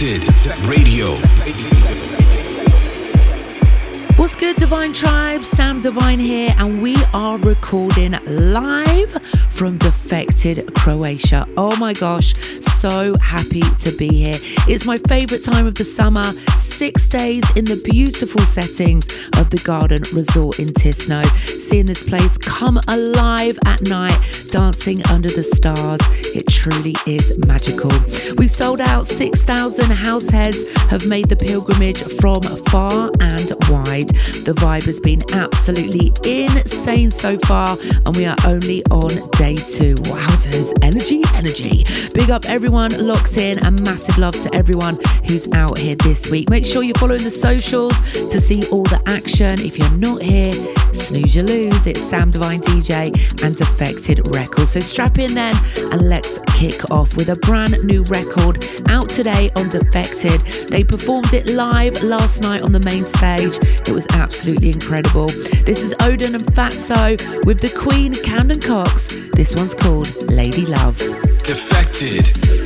Radio. What's good, Divine Tribe? Sam Divine here, and we are recording live from Defected Croatia. Oh my gosh, so happy to be here. It's my favorite time of the summer, six days in the beautiful settings of the Garden Resort in Tisno. Seeing this place come alive at night, dancing under the stars, it truly is magical. We've sold out 6,000 house heads, have made the pilgrimage from far and wide. The vibe has been absolutely insane so far, and we are only on day two. Wowzers, energy, energy. Big up everyone locked in, and massive love to everyone who's out here this week. Make sure you're following the socials to see all the action. If you're not here, snooze you lose. It's Sam Divine DJ and Defected Records. So strap in then, and let's kick off with a brand new record out today on Defected. They performed it live last night on the main stage. It was absolutely incredible. This is Oden and Fatzo with the Queen Camden Cox. This one's called Lady Love. Defected.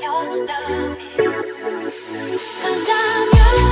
your love. Cause I'm yours.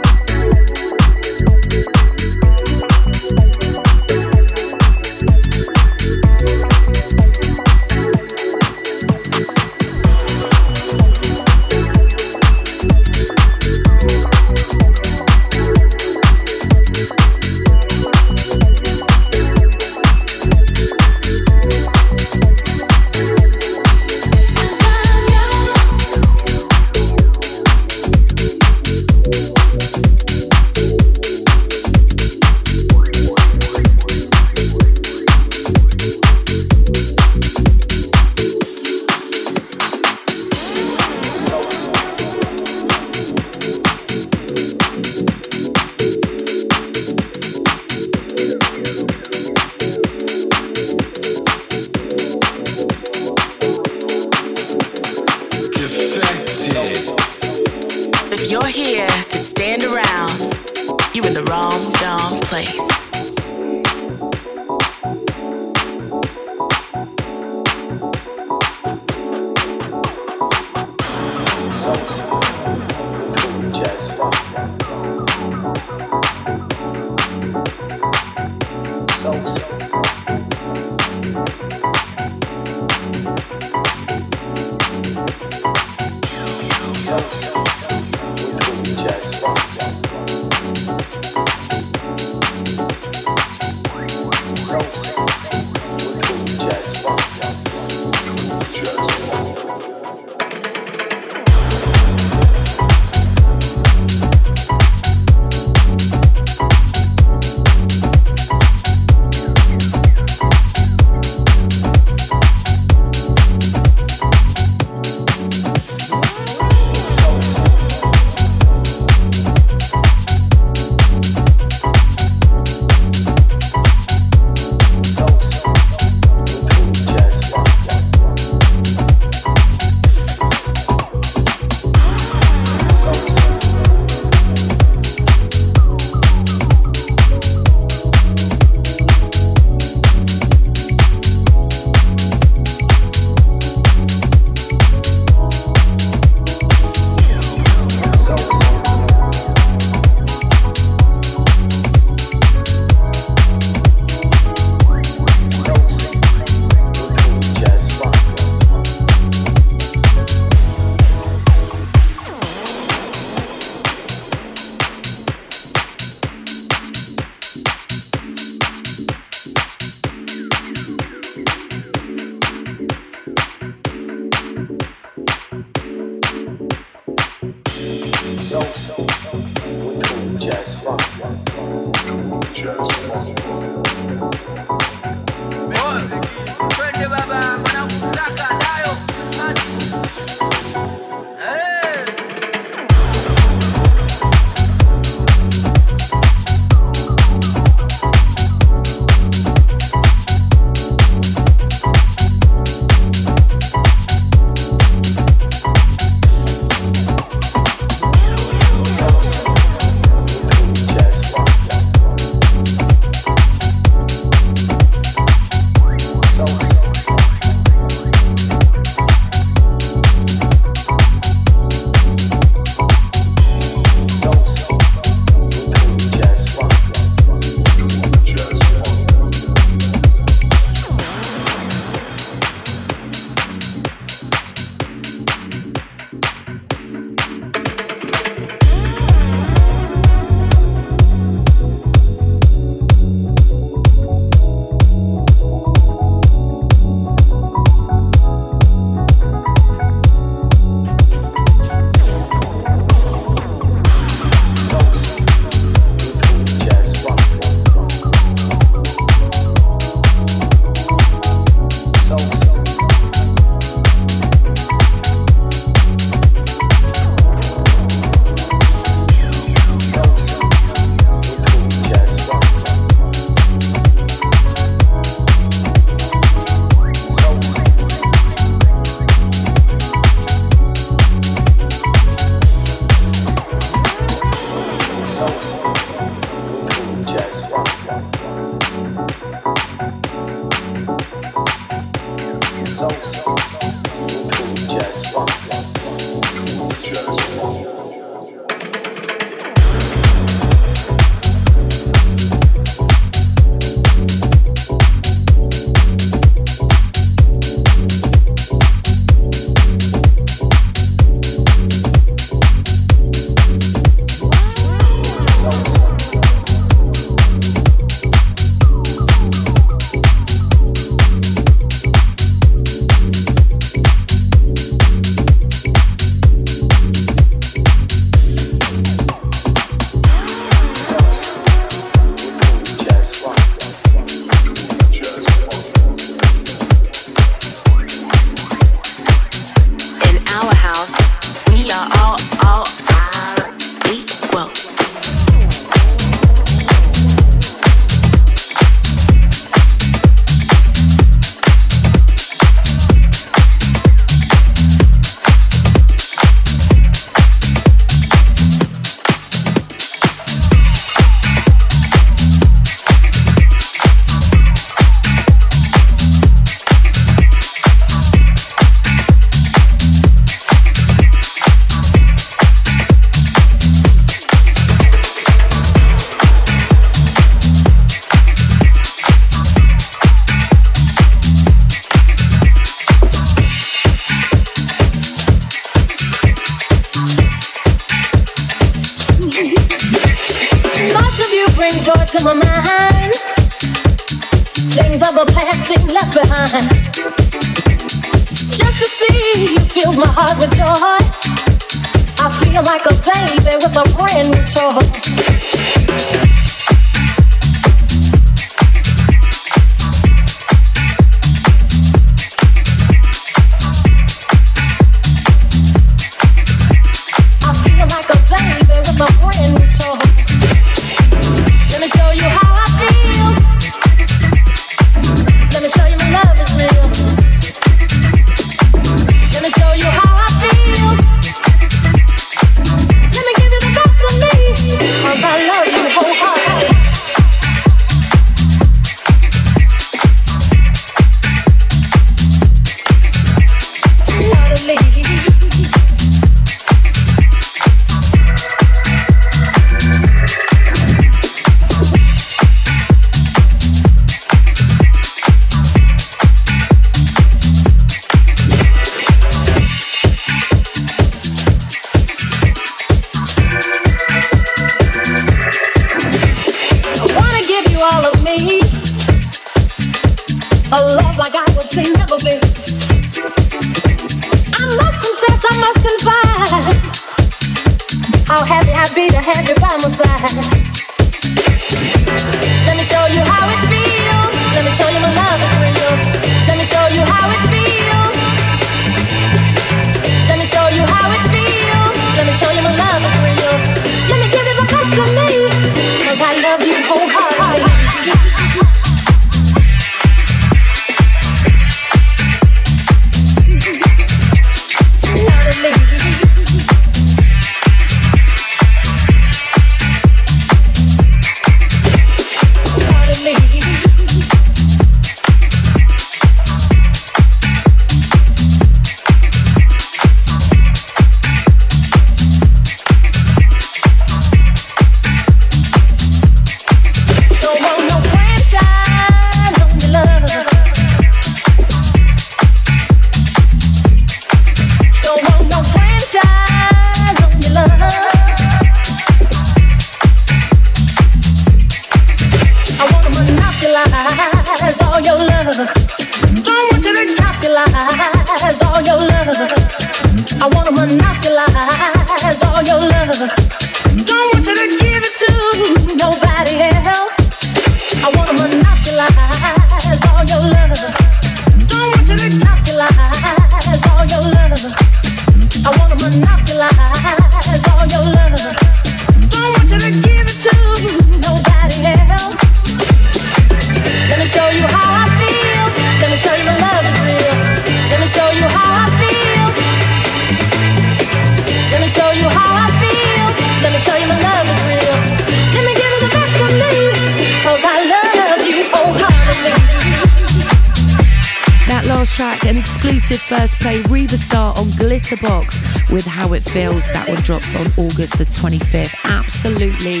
25th. Absolutely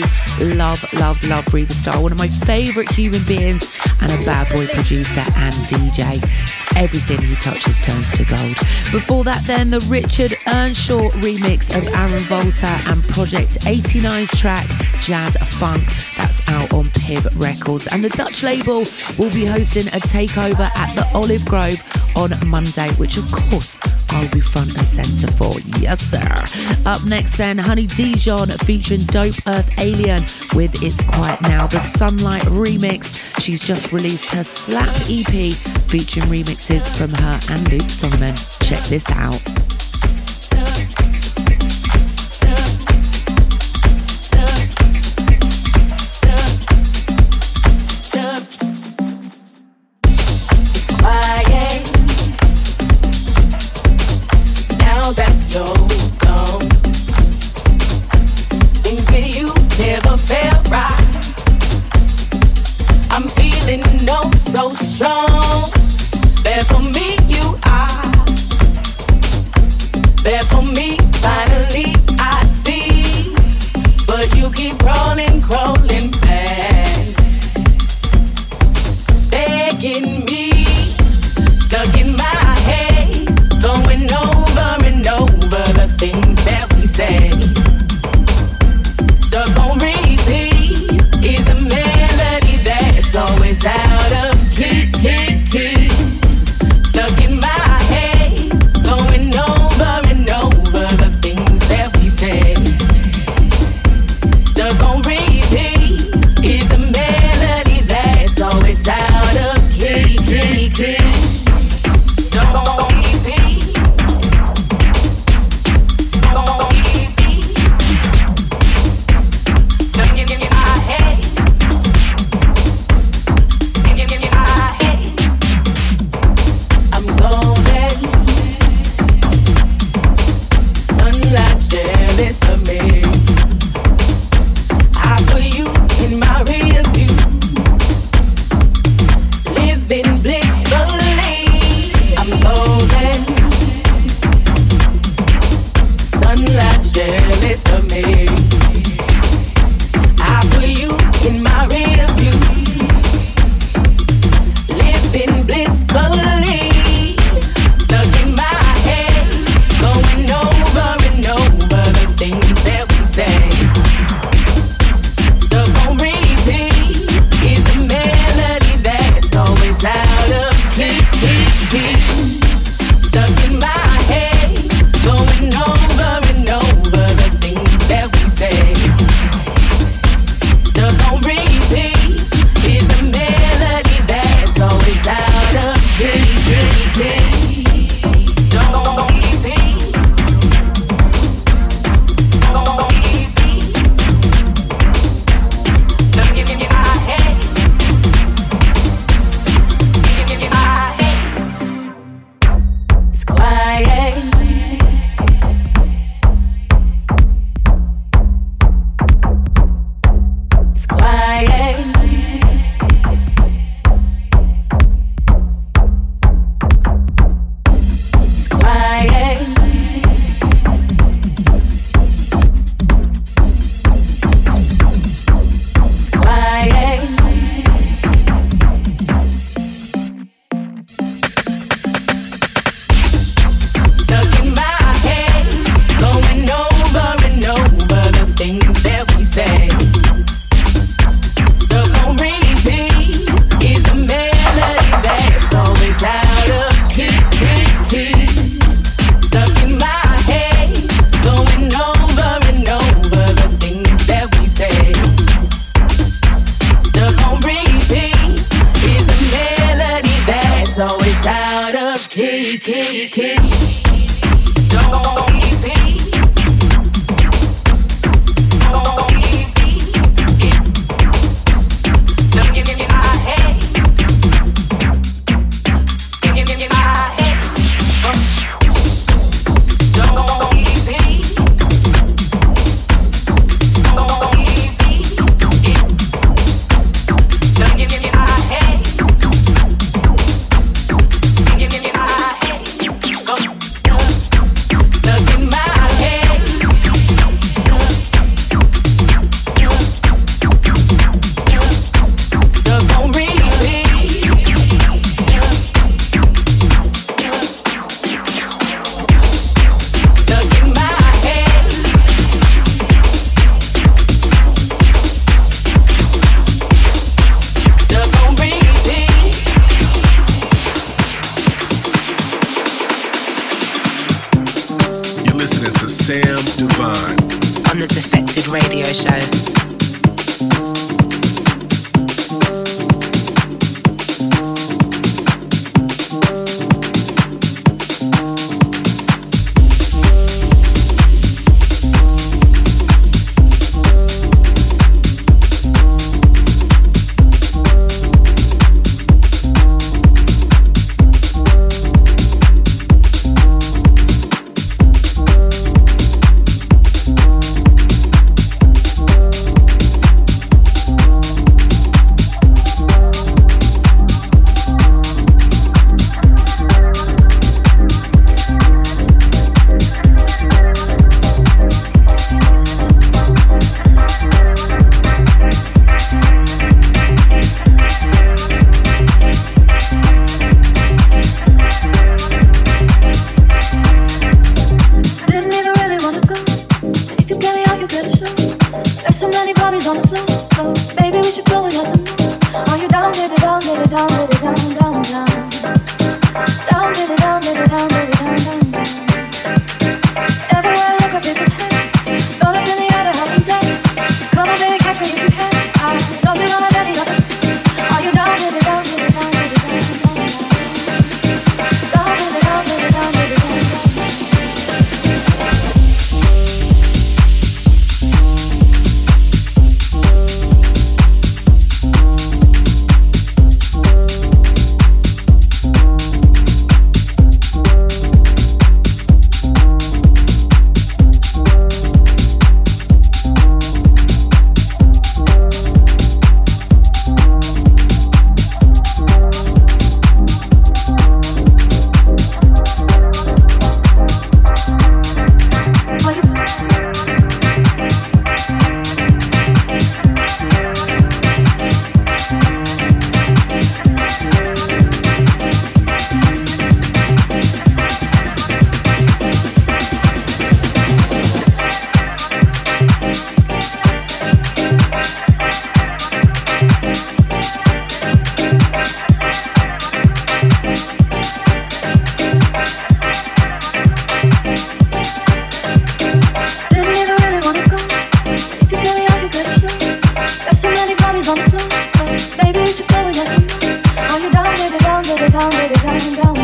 love, love, love Riva Starr. One of my favourite human beings and a bad boy producer and DJ. Everything he touches turns to gold. Before that, then, the Richard Earnshaw remix of Aron Volta and Project 89's track Jazz Funk. That's out on PIV Records. And the Dutch label will be hosting a takeover at the Olive Grove on Monday, which of course Be front and centre for. Yes, sir. Up next, then, Honey Dijon featuring Dope Earth Alien with It's Quiet Now, the Sunlight remix. She's just released her Slap EP featuring remixes from her and Luke Solomon. Check this out. always out of key, key, key. down.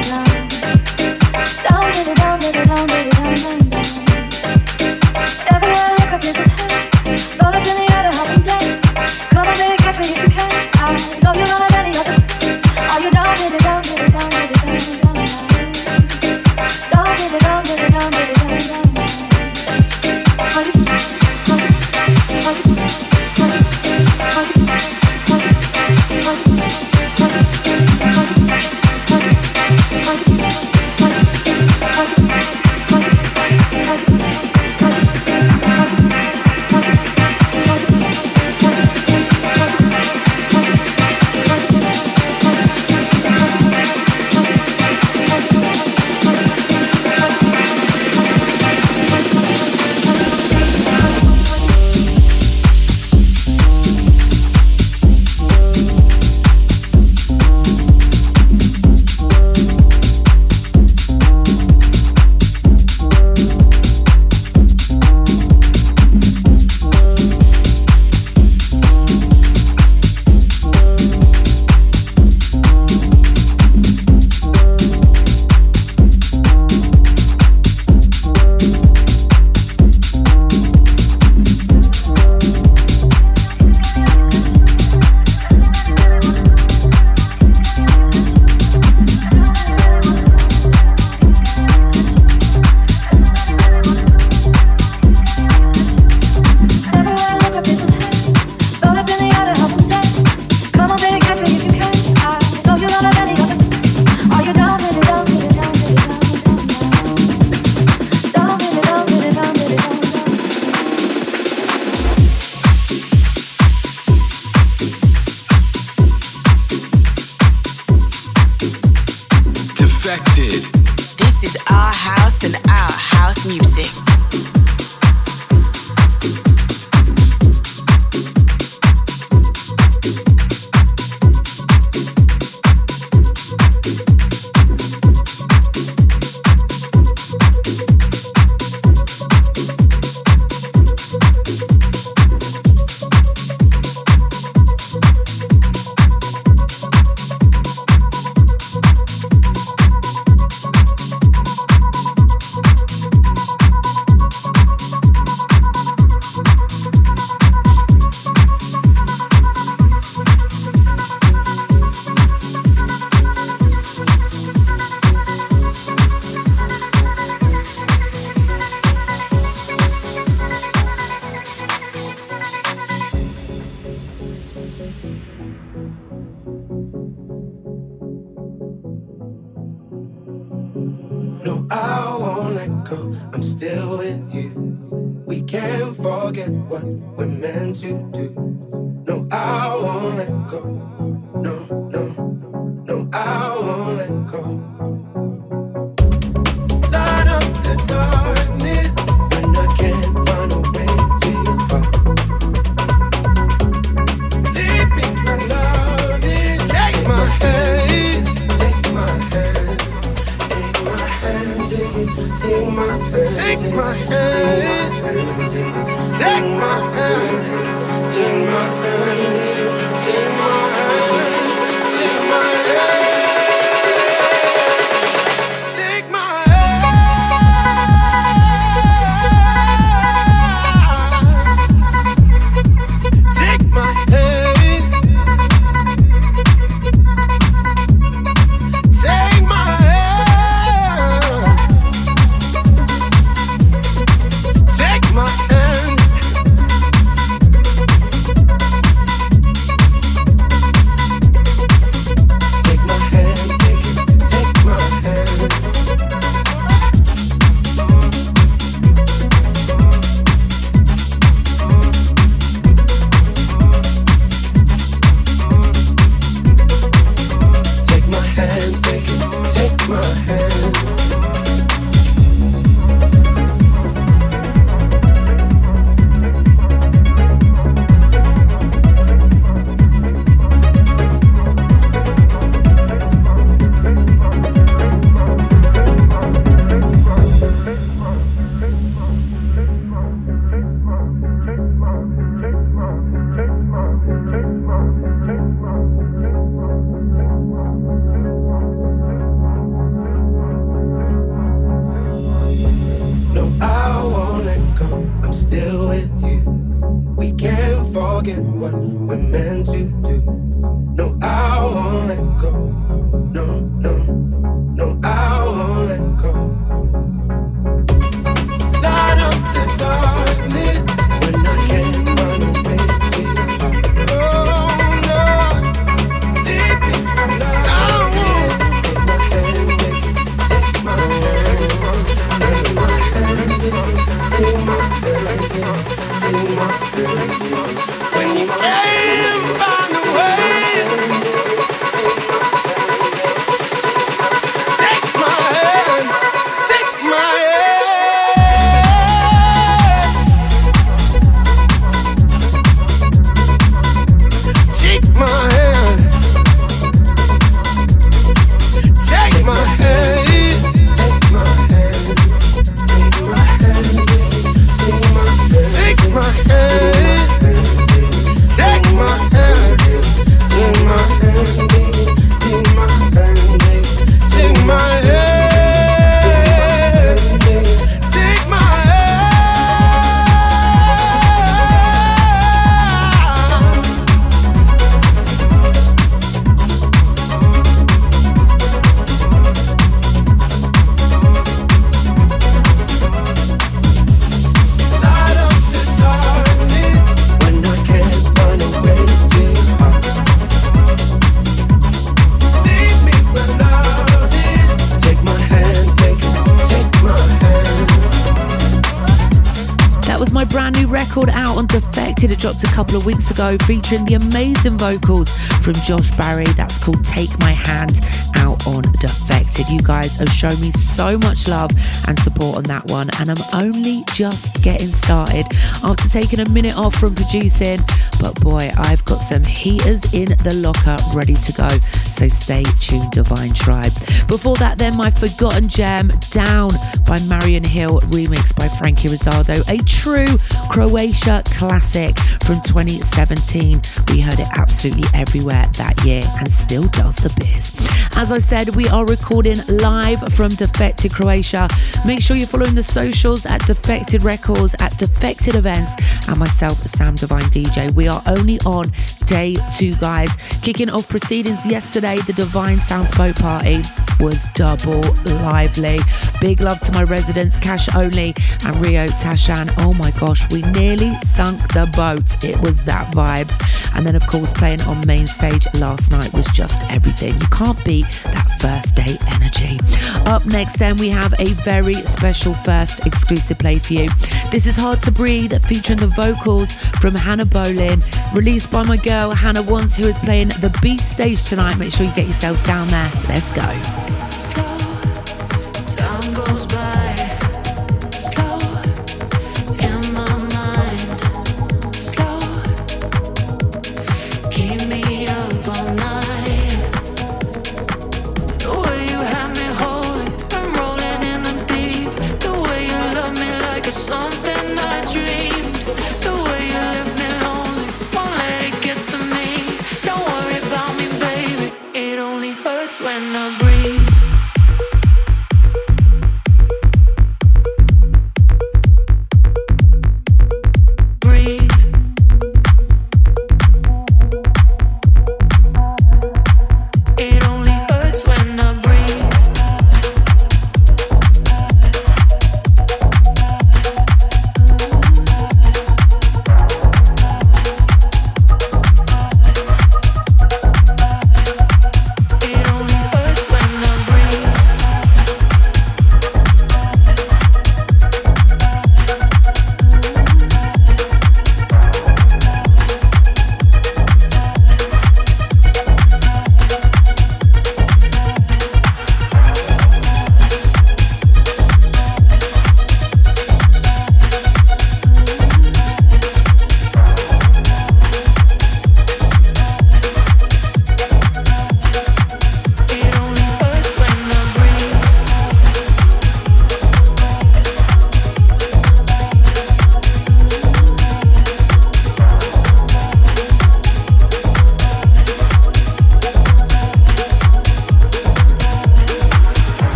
Couple of weeks ago featuring the amazing vocals from Josh Barry. That's called Take My Hand. out on Defected. You guys have shown me so much love and support on that one, and I'm only just getting started after taking a minute off from producing. But boy, I've got some heaters in the locker ready to go. So stay tuned, Divine Tribe. Before that, then my forgotten gem, Down by Marian Hill, remixed by Franky Rizardo, a true Croatia classic from 2017. We heard it absolutely everywhere that year and still does the biz. As I said, we are recording live from Defected Croatia. Make sure you're following the socials at Defected Records, at Defected Events, and myself, Sam Divine DJ. We are only on day two, guys. Kicking off proceedings yesterday, the Divine Sounds Boat Party was double lively. Big love to my residents, Cash Only and Rio Tashan. Oh my gosh, we nearly sunk the boat. It was that vibes. And then, of course, playing on main stage last night was just everything. You can't beat that first day energy. Up next, then, we have a very special first exclusive play for you. This is Hard to Breathe, featuring the vocals from Hannah Boleyn, released by my girl Hannah Wants, who is playing the beach stage tonight. Make sure you get yourselves down there. Let's go.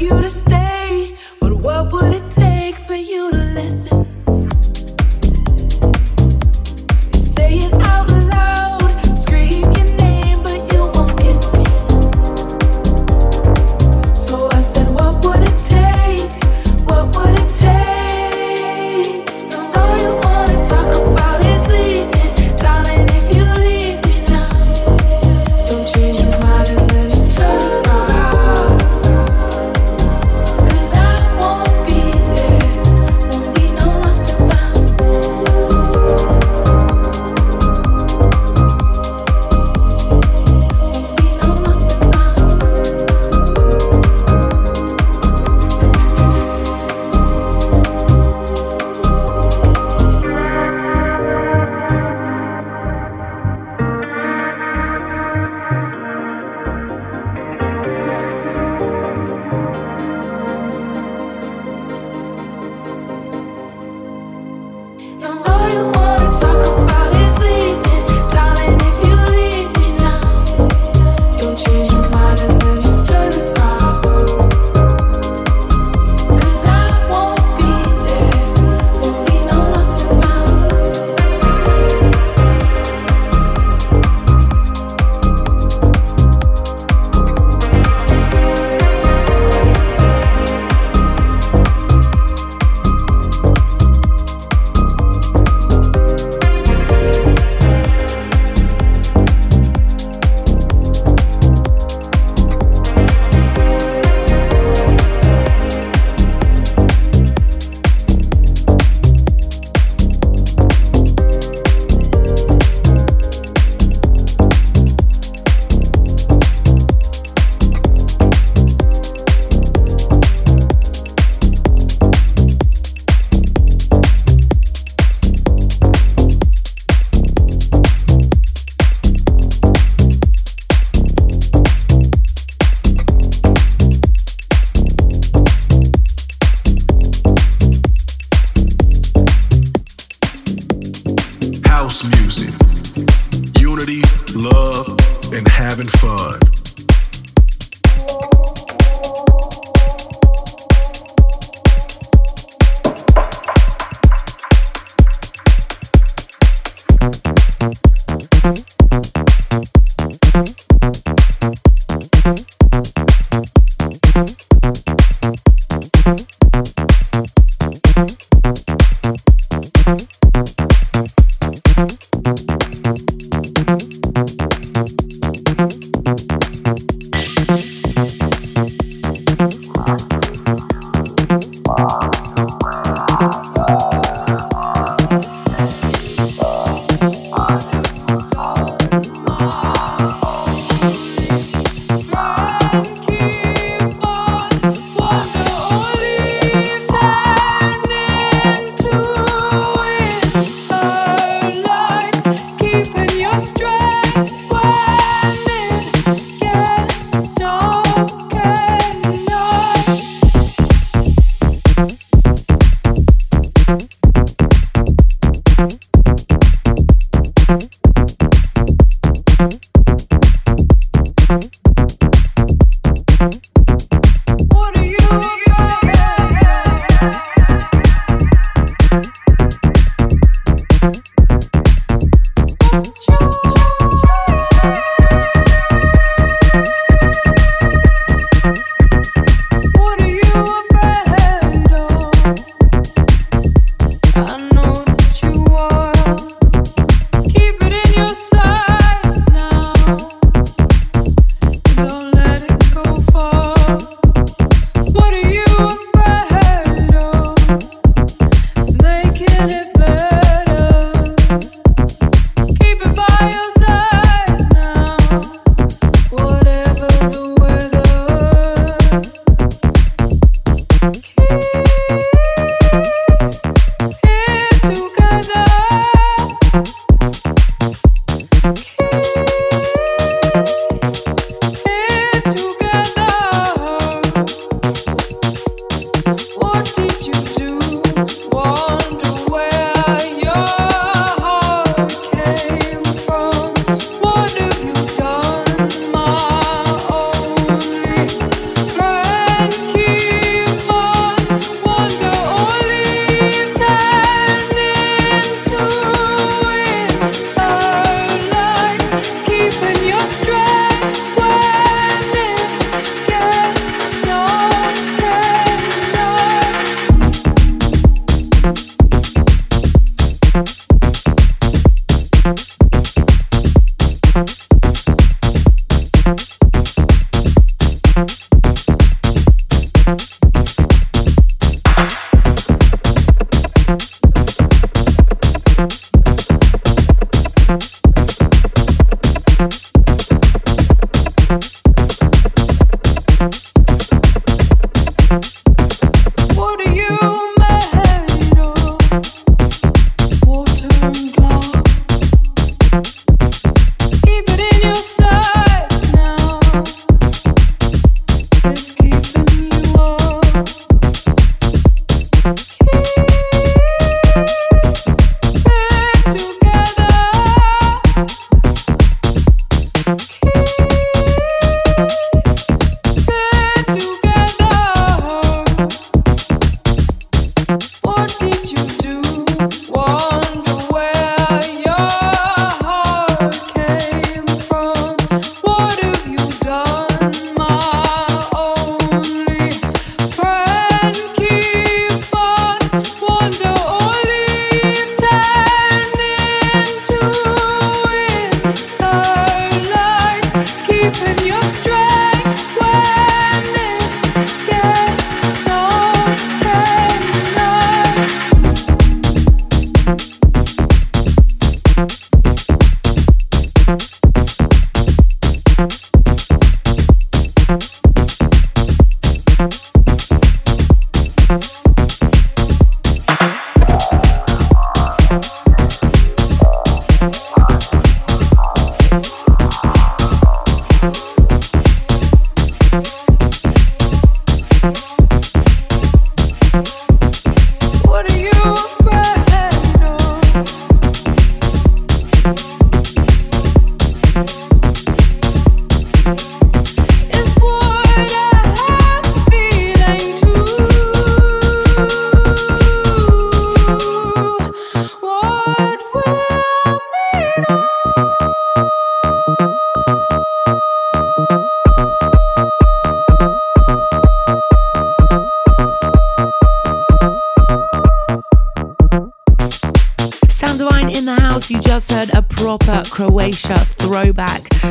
you to stay, but what would it take for you to listen?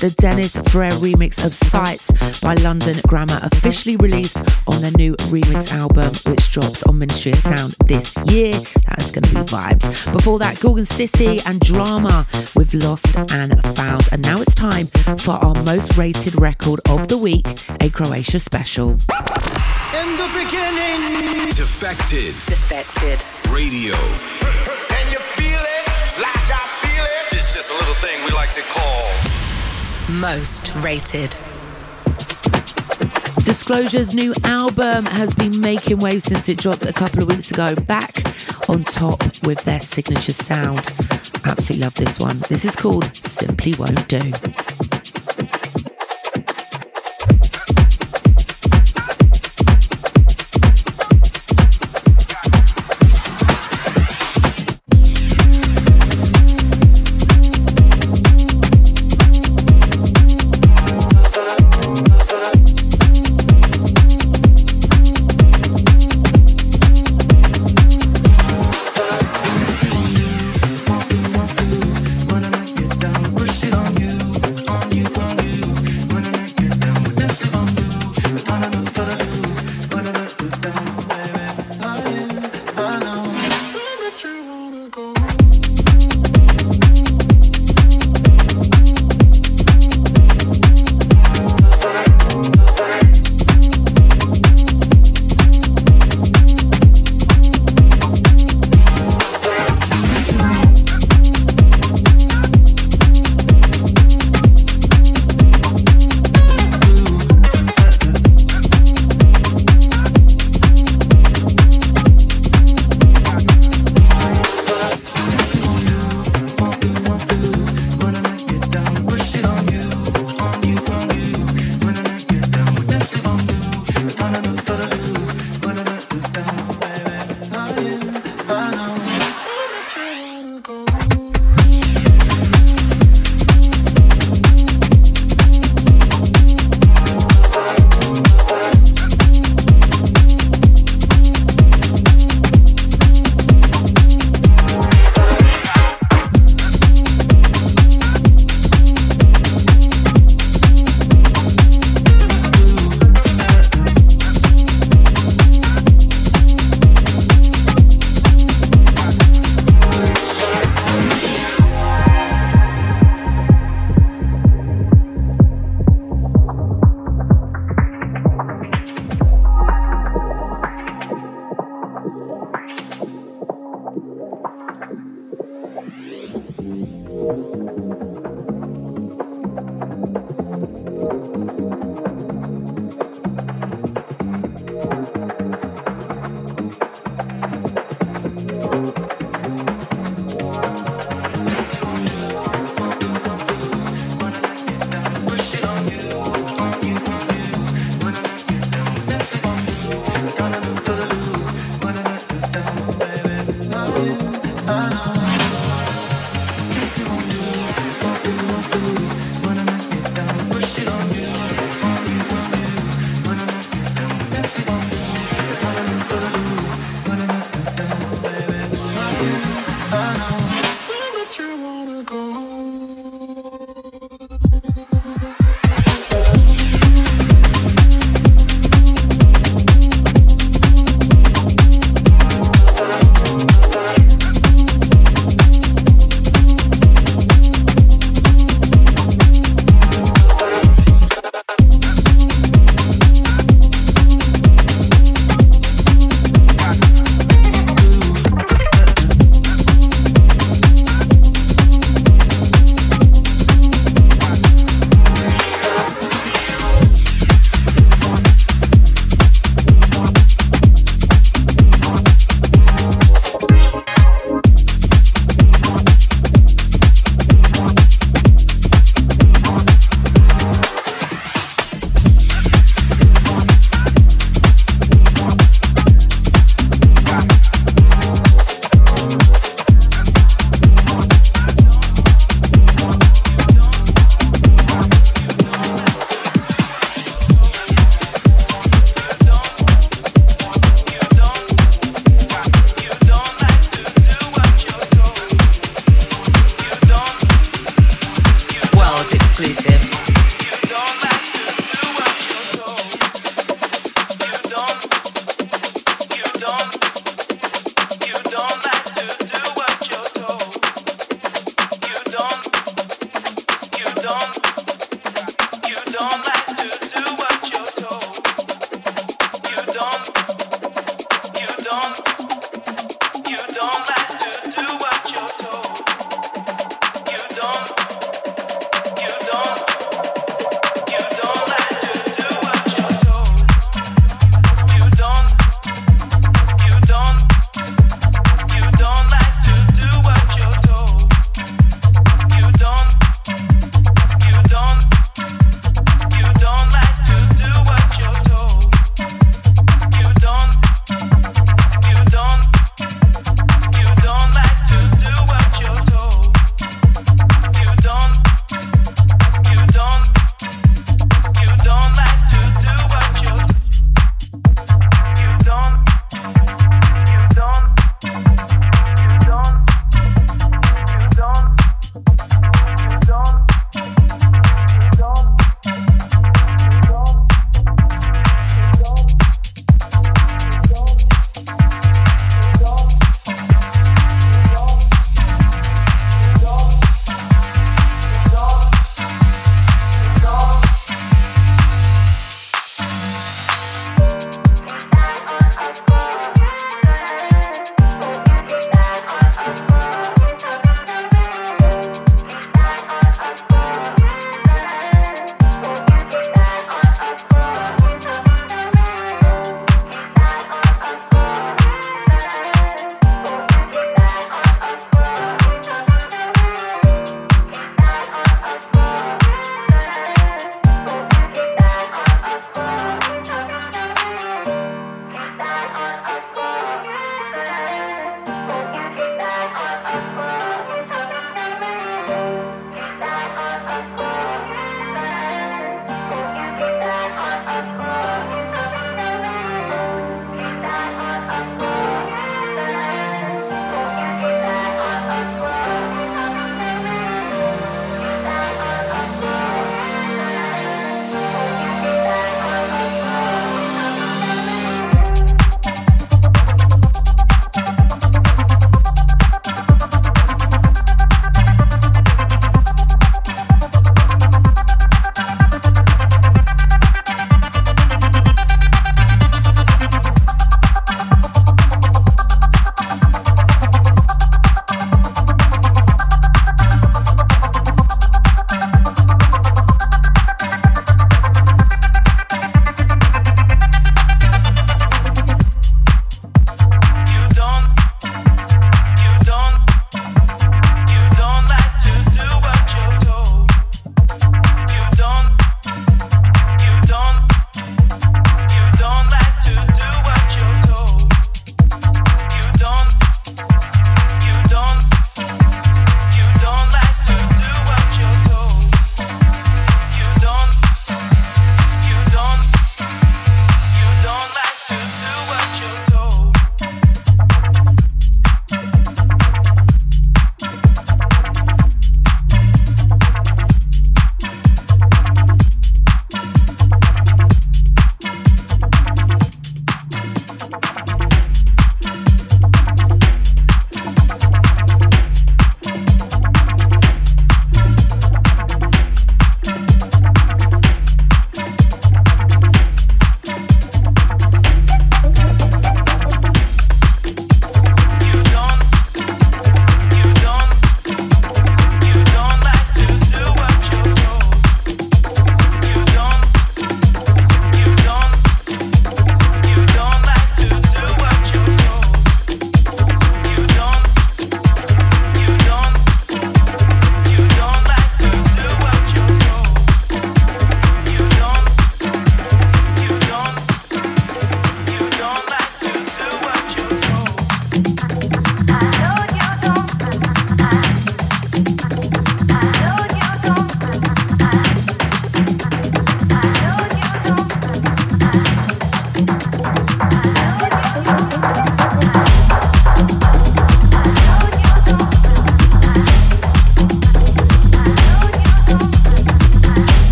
The Dennis Ferrer remix of Sights by London Grammar, officially released on their new remix album, which drops on Ministry of Sound this year. That is going to be vibes. Before that, Gorgon City and Drama with Lost and Found. And now it's time for our most rated record of the week, a Croatia special. In the beginning, Defected Defected. Radio. Can you feel it? Like I feel it? It's just a little thing we like to call Most rated. Disclosure's new album has been making waves since it dropped a couple of weeks ago. Back on top with their signature sound. Absolutely love this one. This is called Simply Won't Do.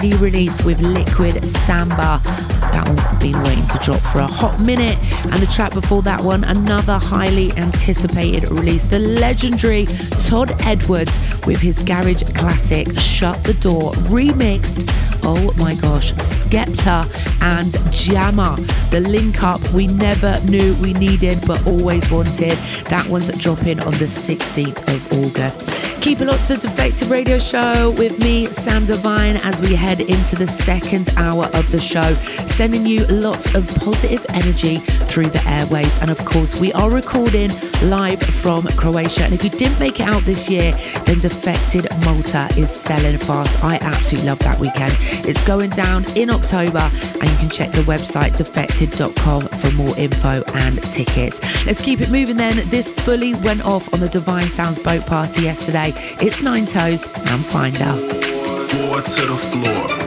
Coming release with Liquid Samba. That one's been waiting to drop for a hot minute. And the track before that one, another highly anticipated release, the legendary Todd Edwards with his garage classic Shut the Door remixed. Oh my gosh, Skepta and Jammer. The link up we never knew we needed but always wanted. That one's dropping on the 16th of August. Keep it locked to the Defected Radio Show with me, Sam Divine, as we head into the second hour of the show, sending you lots of positive energy through the airways. And of course, we are recording live from Croatia. And if you didn't make it out this year, then Defected Malta is selling fast. I absolutely love that weekend. It's going down in October, and you can check the website defected.com for more info and tickets. Let's keep it moving then. This fully went off on the Divine Sounds boat party yesterday. It's Nine Toes and Finder. Four to the floor.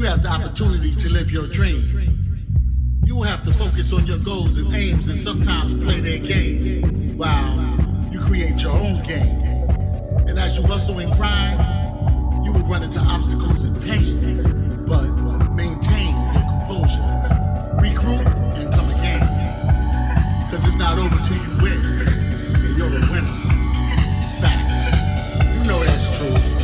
you have the opportunity to live your dream. You will have to focus on your goals and aims and sometimes play their game while you create your own game. And as you hustle and grind, you will run into obstacles and pain, but maintain your composure. Regroup and come again. Cause it's not over till you win, and you're the winner. Facts. You know that's true.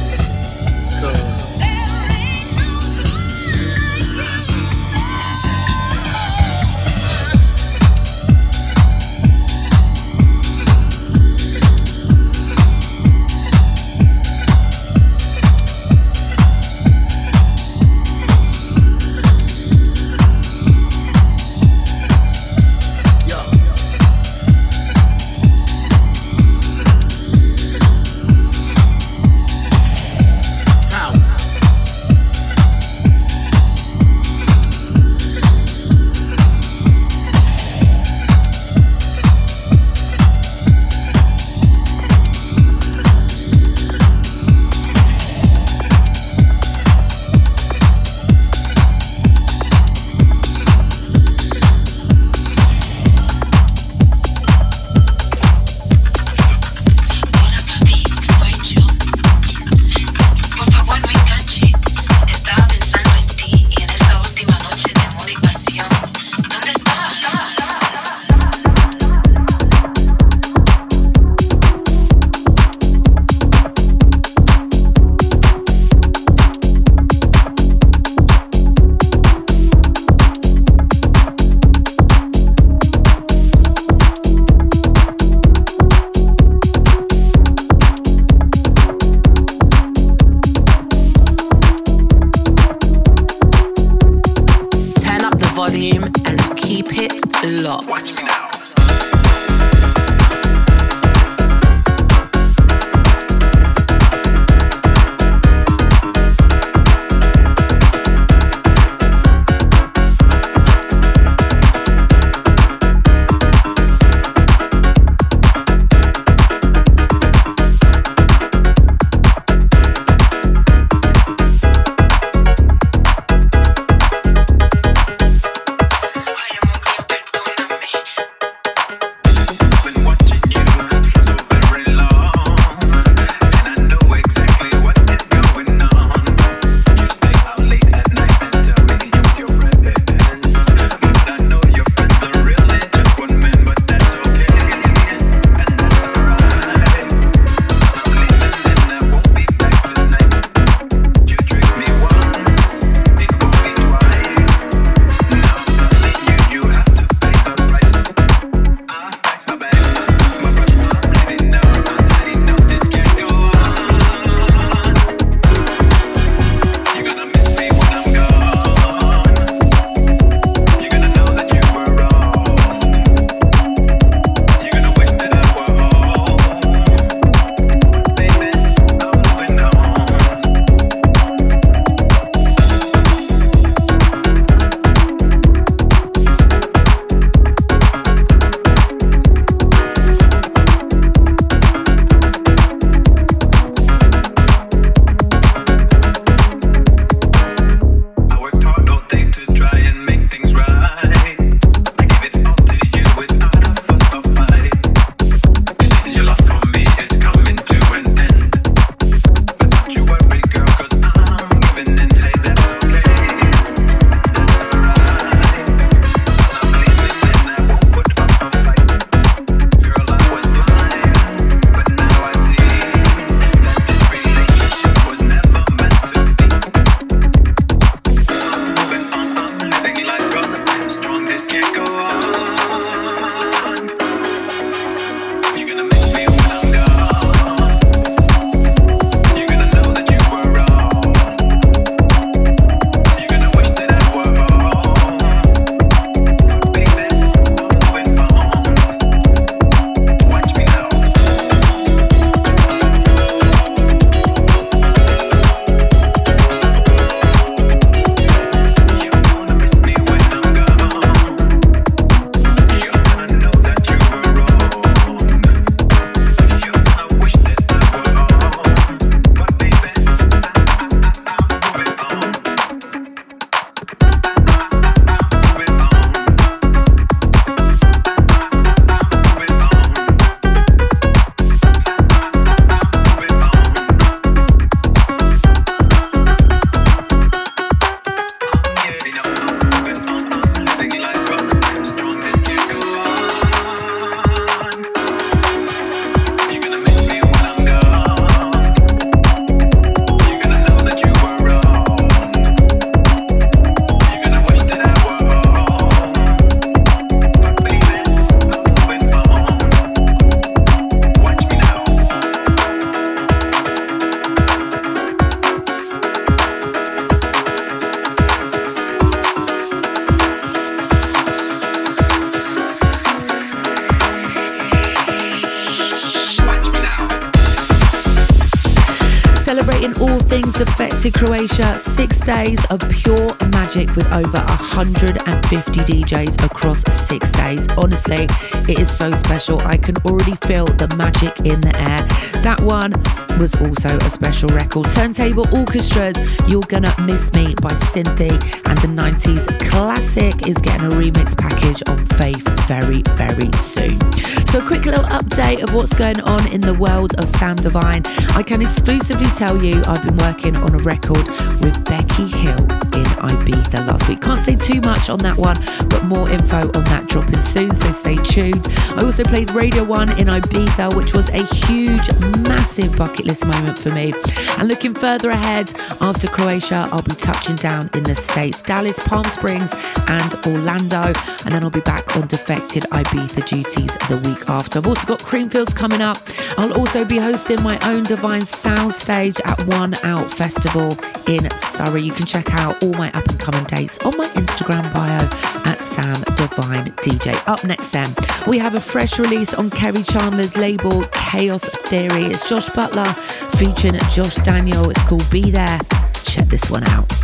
Days of pure magic with over 150 DJs across six days. Honestly, it is so special. I can already feel the magic in the air. That one was also a special record. Turntable Orchestras, You're Gonna Miss Me by Cinthie and the 90s classic is getting a remix package on Faith very, very soon. So, a quick little update of what's going on in the world of Sam Divine. I can exclusively tell you I've been working on a record with Becky Hill in Ibiza last week. Can't say too much on that one, but more info on that dropping soon, so stay tuned. I also played Radio 1 in Ibiza, which was a huge, massive bucket list moment for me. And looking further ahead, after Croatia, I'll be touching down in the States, Dallas, Palm Springs, and Orlando. And then I'll be back on Defected Ibiza duties the week after. I've also got Creamfields coming up. I'll also be hosting my own Divine Sound stage at One Out Festival in Surrey. You can check out all my up and coming dates on my Instagram bio at Sam Divine DJ. Up next, then, we have a fresh release on Kerry Chandler's label Kaos Theory. It's Josh Butler featuring Josh Daniel. It's called Be There. Check this one out.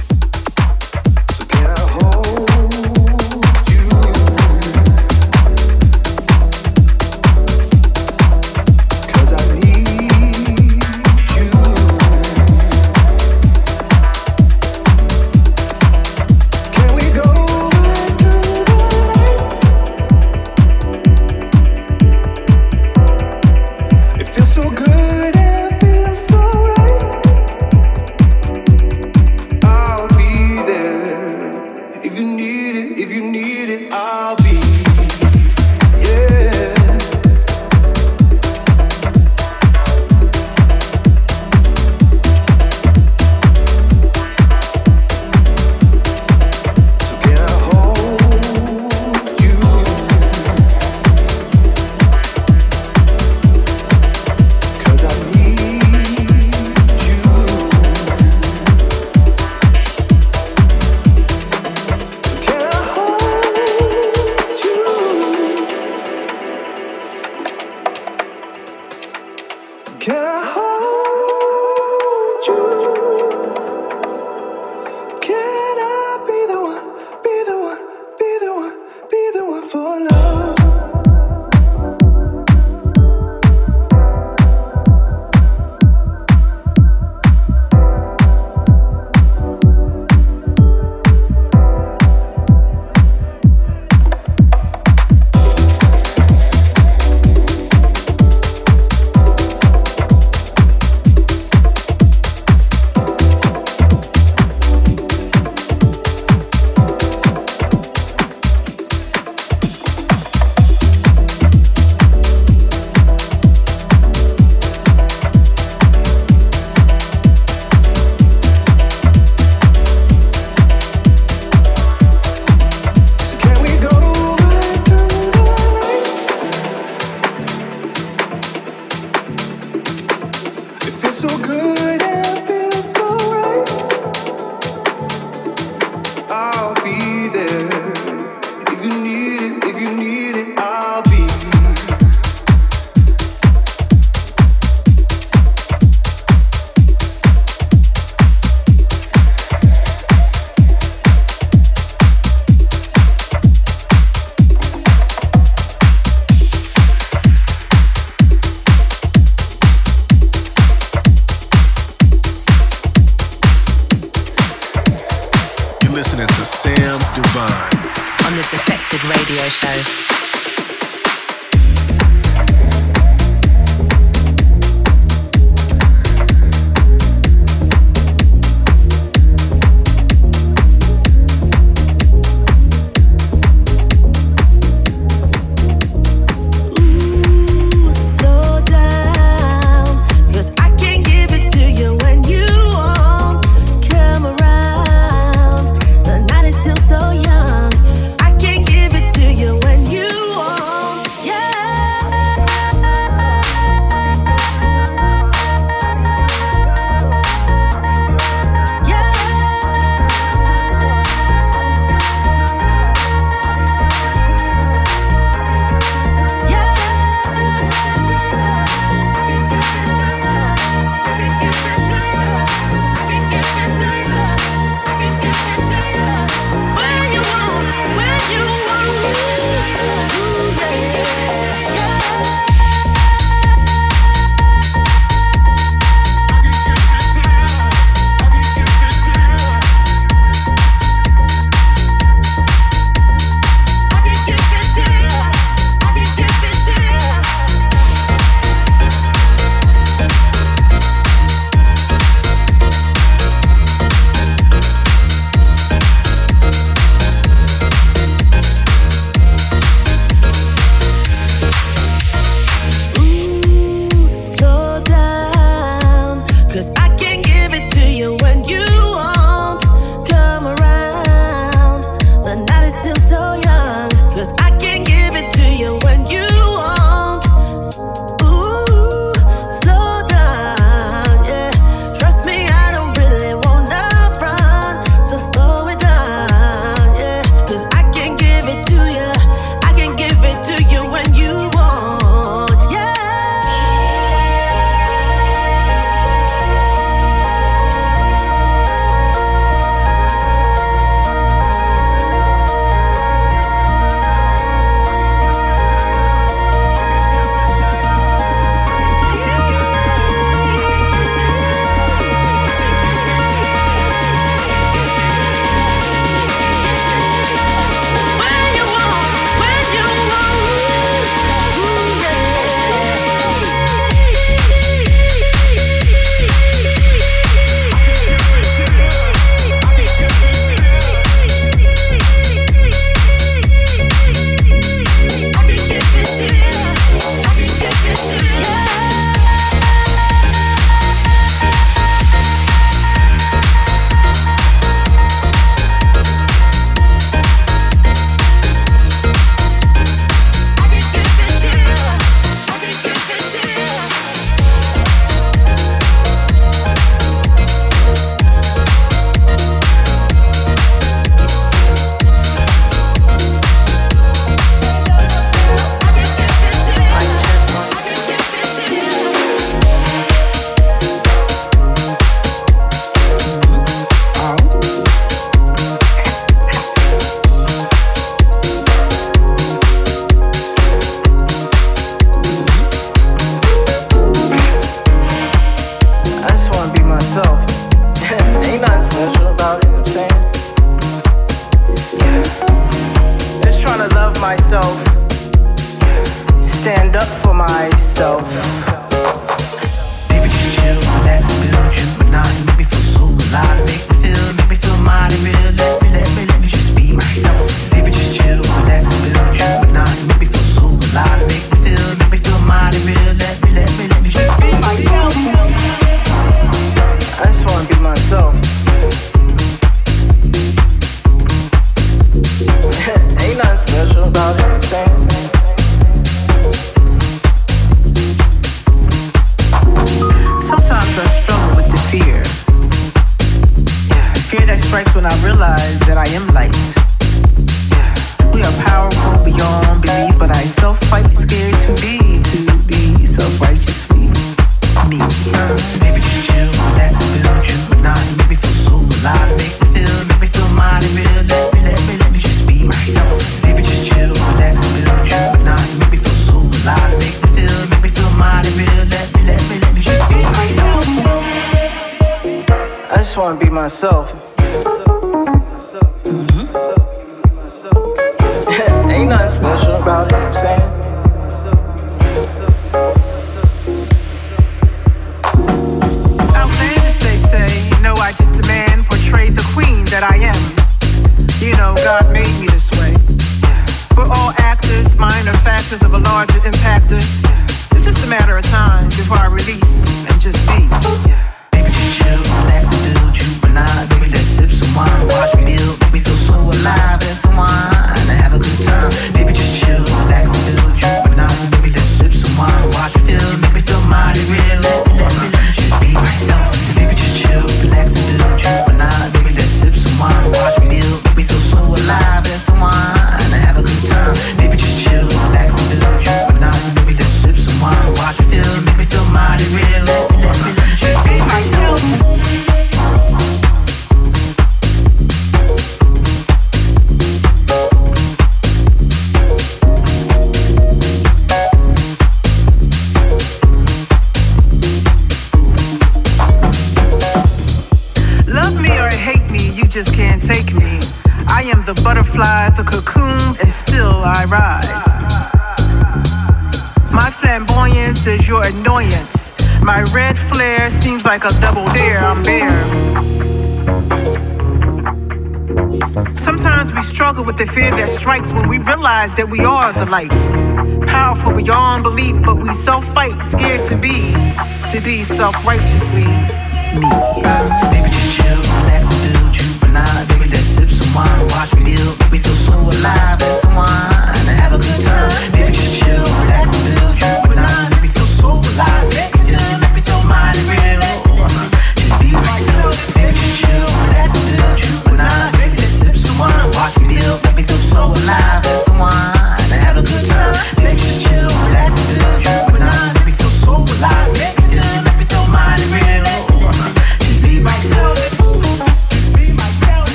yourself right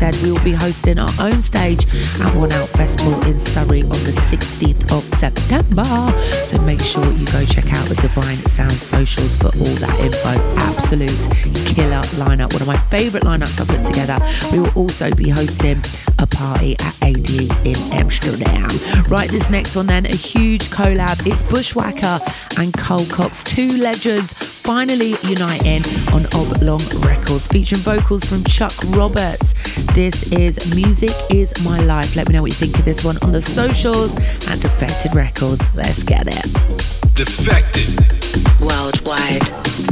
said, we will be hosting our own stage at One Out Festival in Surrey on the 16th of September. So make sure you go check out the Divine Sound socials for all that info. Absolute killer lineup, one of my favourite lineups I've put together. We will also be hosting a party at AD in Amsterdam. Right, this next one then, a huge collab. It's Bushwacka and Carl Cox, two legends finally uniting on Oblong Records, featuring vocals from Chuck Roberts. This is Music is My Life. Let me know what you think of this one on the socials and Defected Records. Let's get it. Defected. Worldwide.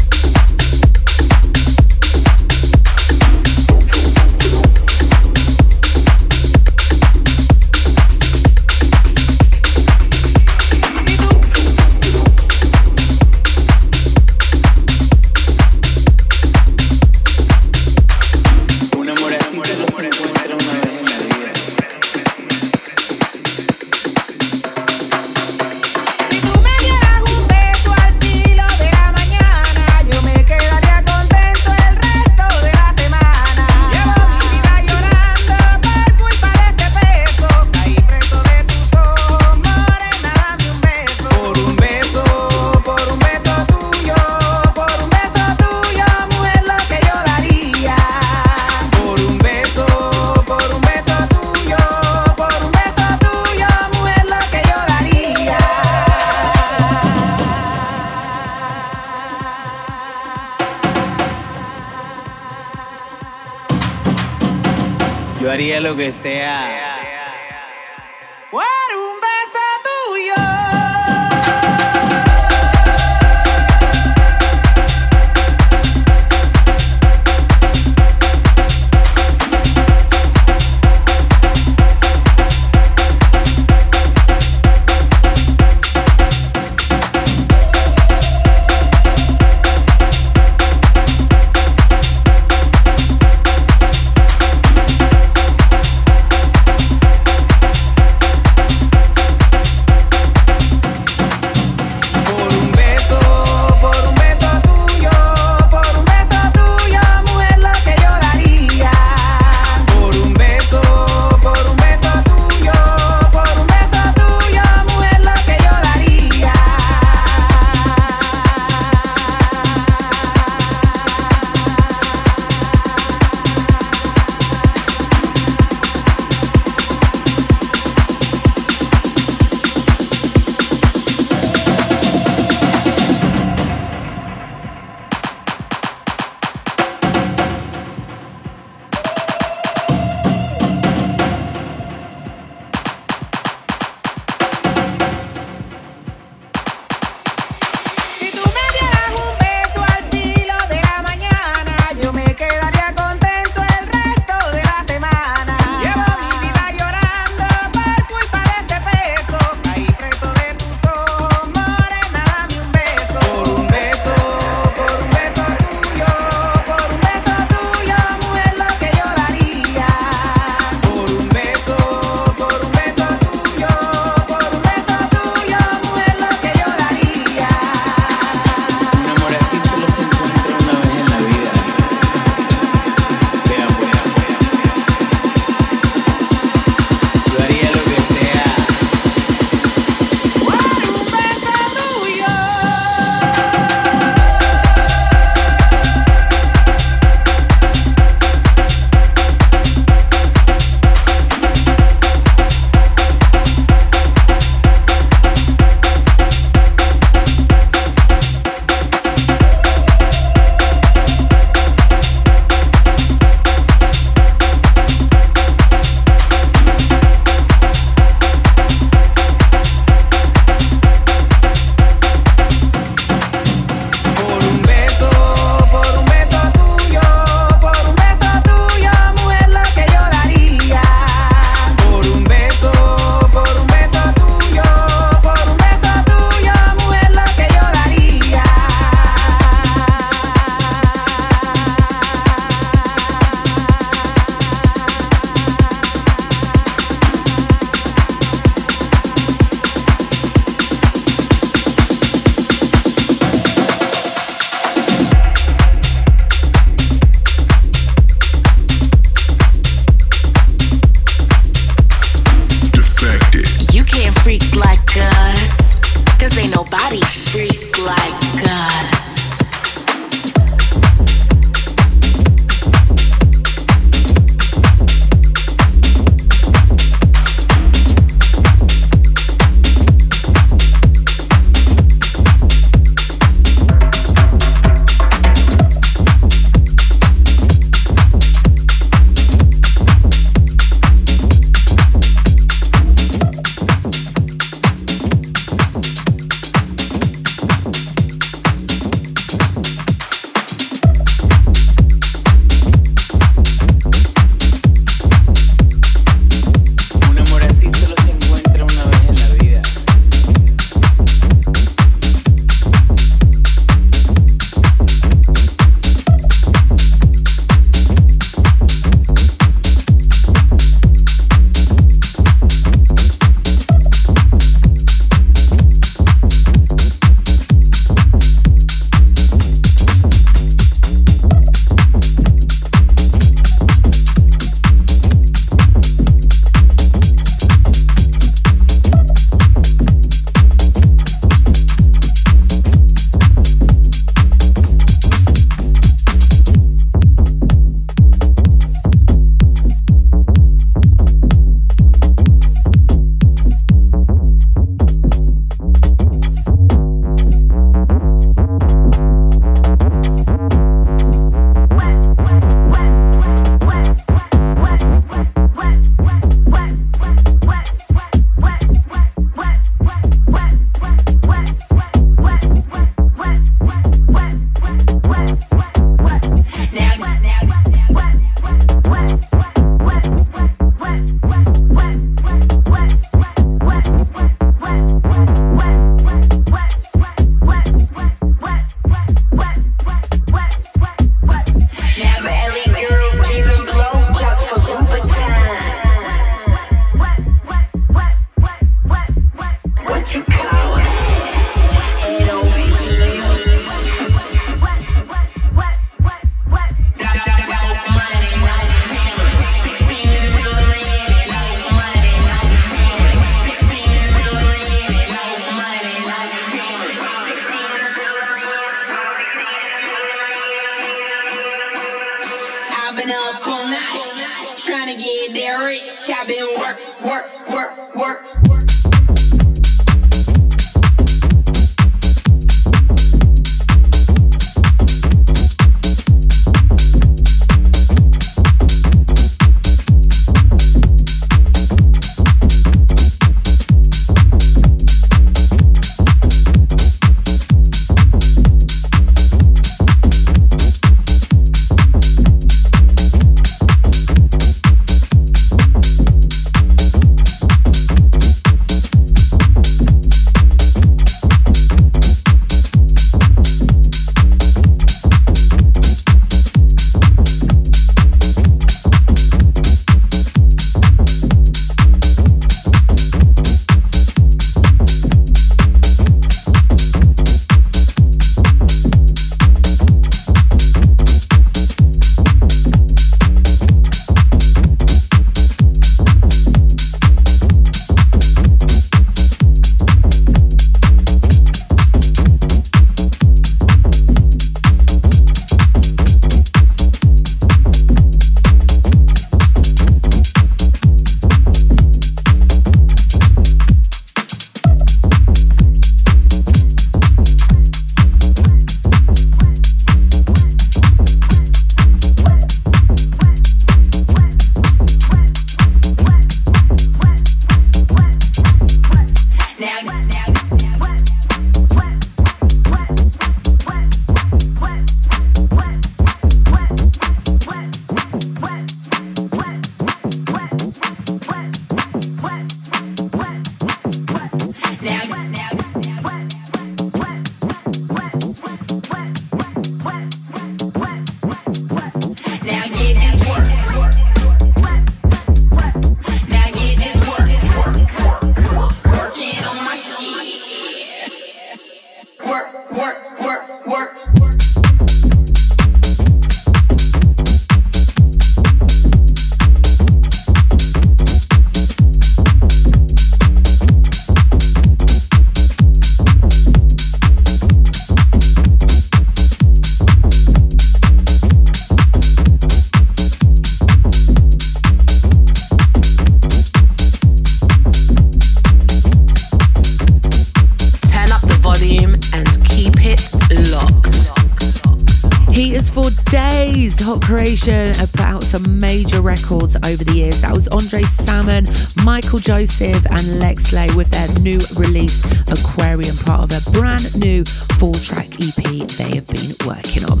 Joseph, and Lexlay with their new release, Aquarium, part of a brand new four track EP they have been working on.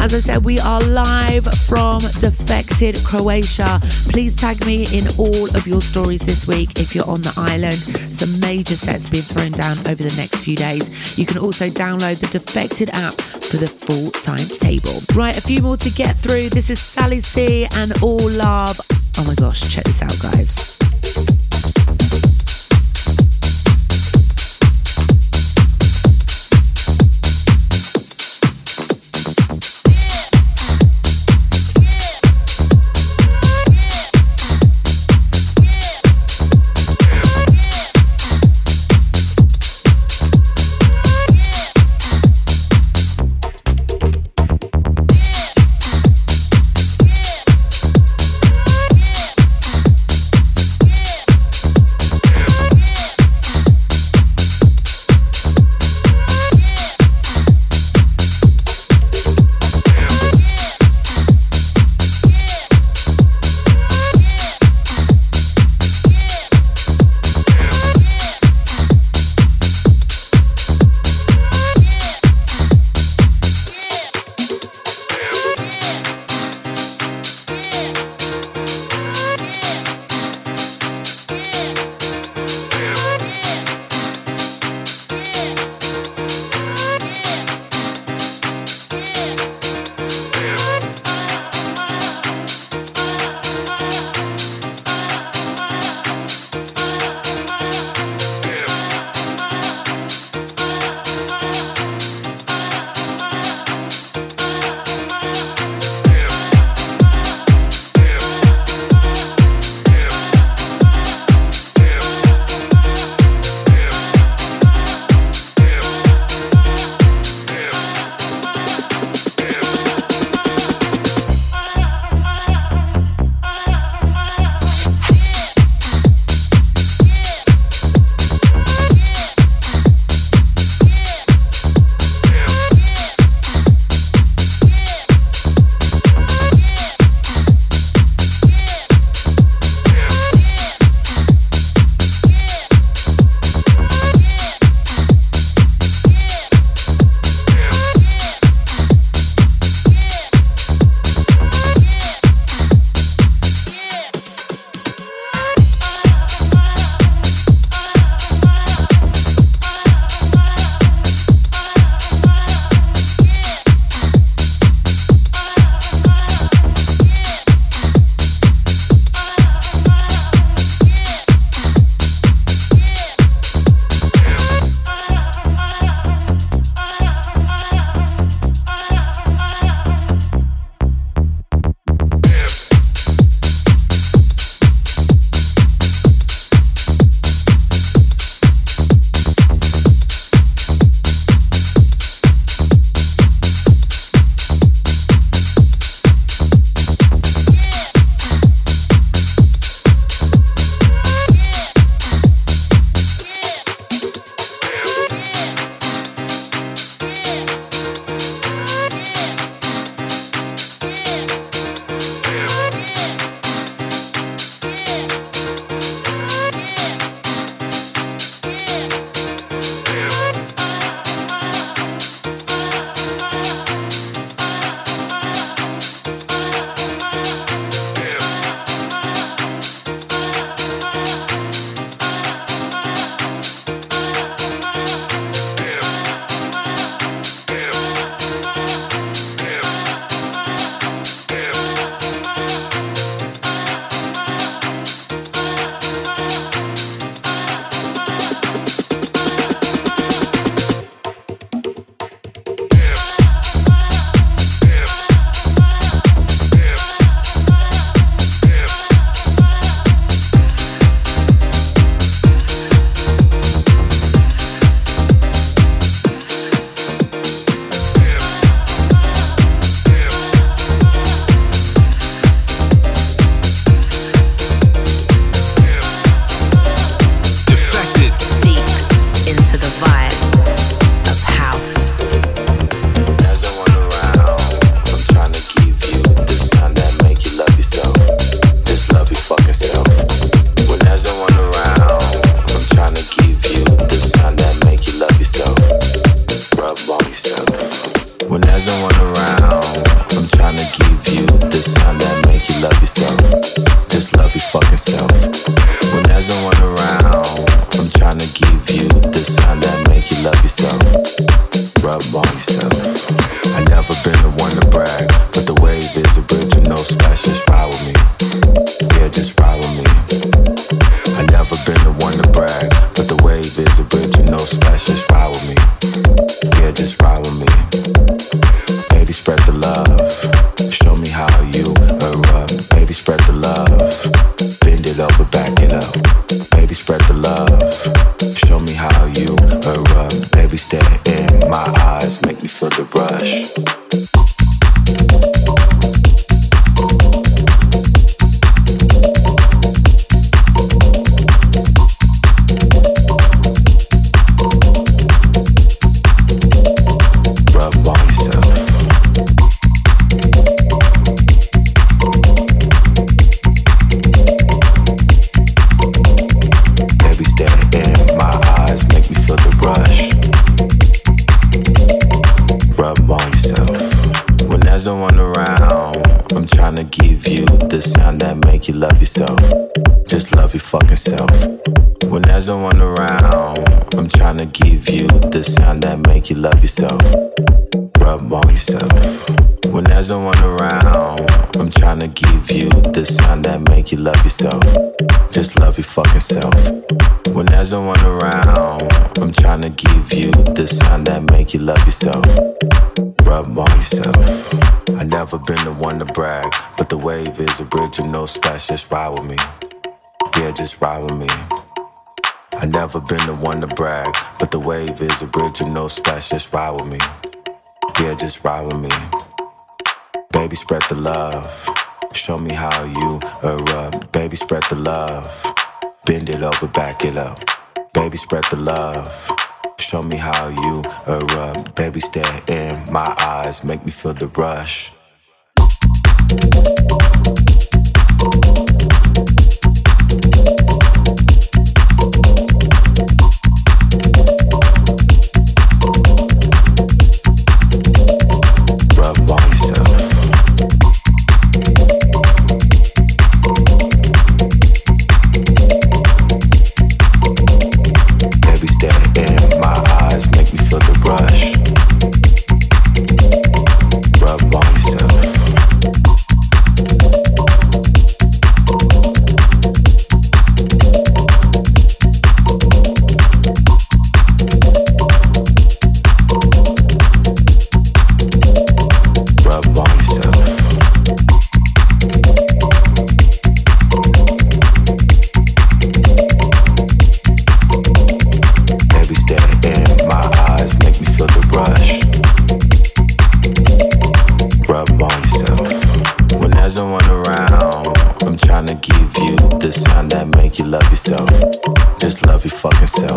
As I said, we are live from Defected Croatia. Please tag me in all of your stories this week if you're on the island. Some major sets being thrown down over the next few days. You can also download the Defected app for the full timetable. Right, a few more to get through. This is Sally C and All Love. Oh my gosh, check this out, guys. ride with me. Yeah, just ride with me. I never been the one to brag, but the wave is a bridge and no splash, just ride with me. Yeah, just ride with me. Baby, spread the love. Show me how you erupt. Baby, spread the love. Bend it over, back it up. Baby, spread the love. Show me how you erupt. Baby, stare in my eyes, make me feel the rush.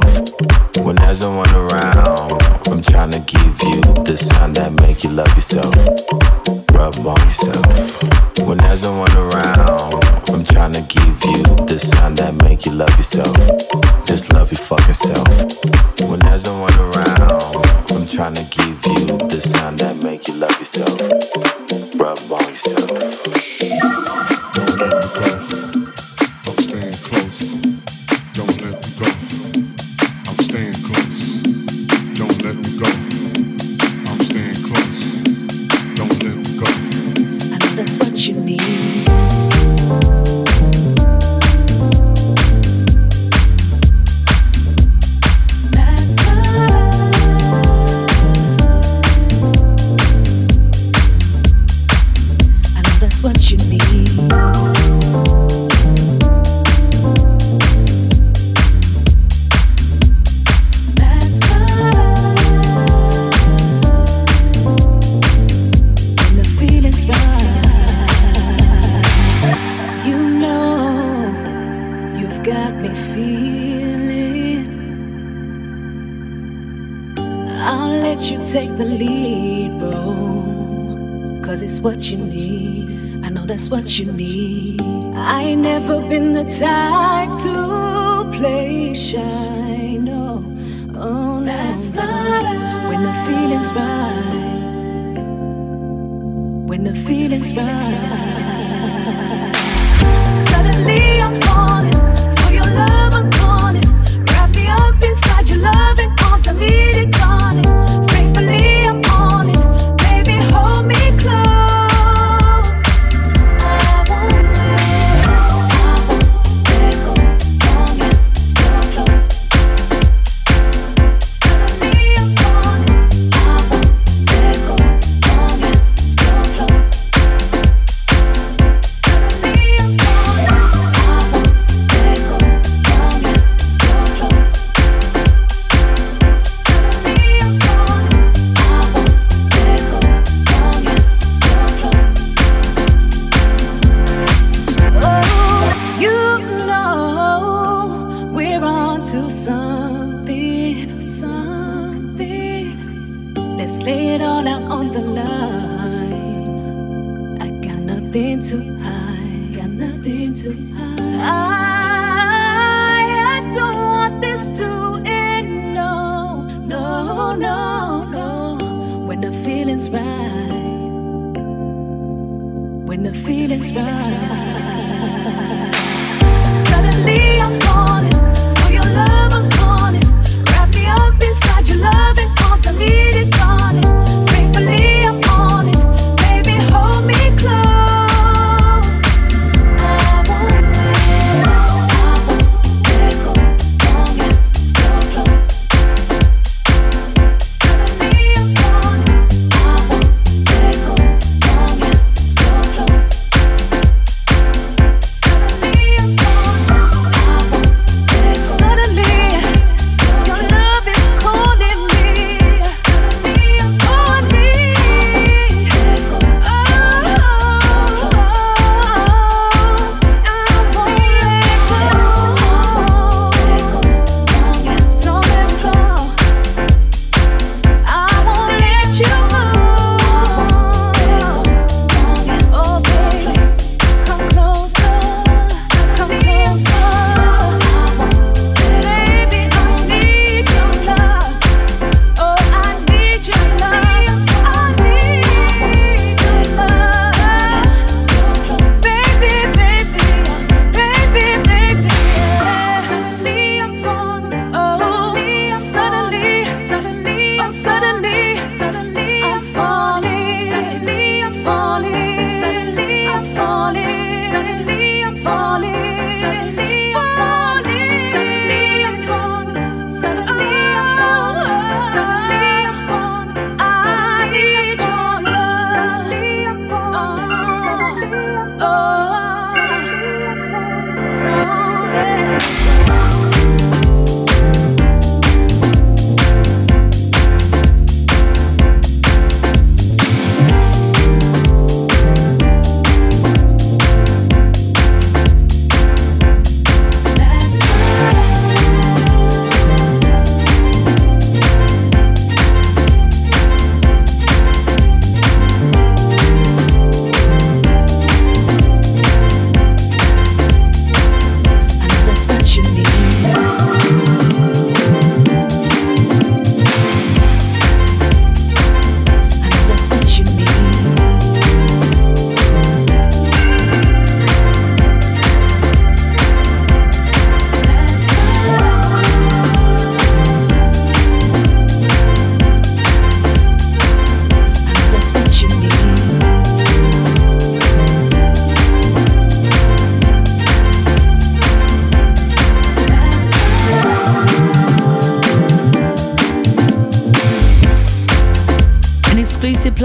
yourself. When there's no one around, I'm trying to give you the sign that make you love yourself. Rub on yourself. When there's no one around, I'm trying to give you the sign that make you love yourself. Just love your fucking self. When there's no one around, I'm trying to give you the sign that make you love yourself. Rub on yourself. what you need.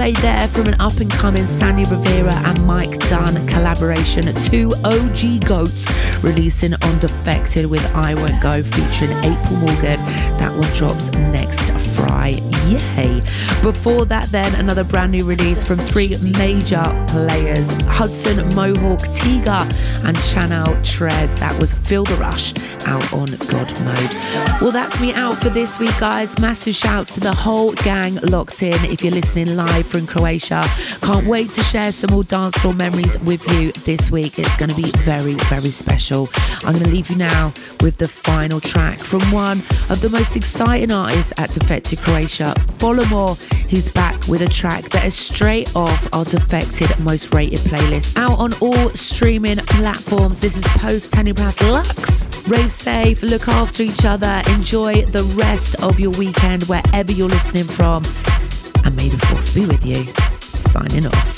Play there from an up and coming Sandy Rivera and Mike Dunn collaboration. Two OG goats releasing on Defected with I Won't Go featuring April Morgan. That one drops next Friday. Yay! Before that, then another brand new release from three major players Hudson, Mohawke, Tiga, and Channel Tres. That was Feel the Rush out on God Mode. Well, that's me out for this week, guys. Massive shouts to the whole gang locked in. If you're listening live from Croatia, can't wait to share some more dance floor memories with you this week. It's going to be very, very special. I'm going to leave you now with the final track from one of the most exciting artists at Defected Croatia, Bolomore. He's back with a track that is straight off our Defected most rated playlist. Out on all streaming platforms. This is post Tanny Plus Lux. Rave safe, look after each other, enjoy the rest of your weekend wherever you're listening from, and may the force be with you. Signing off.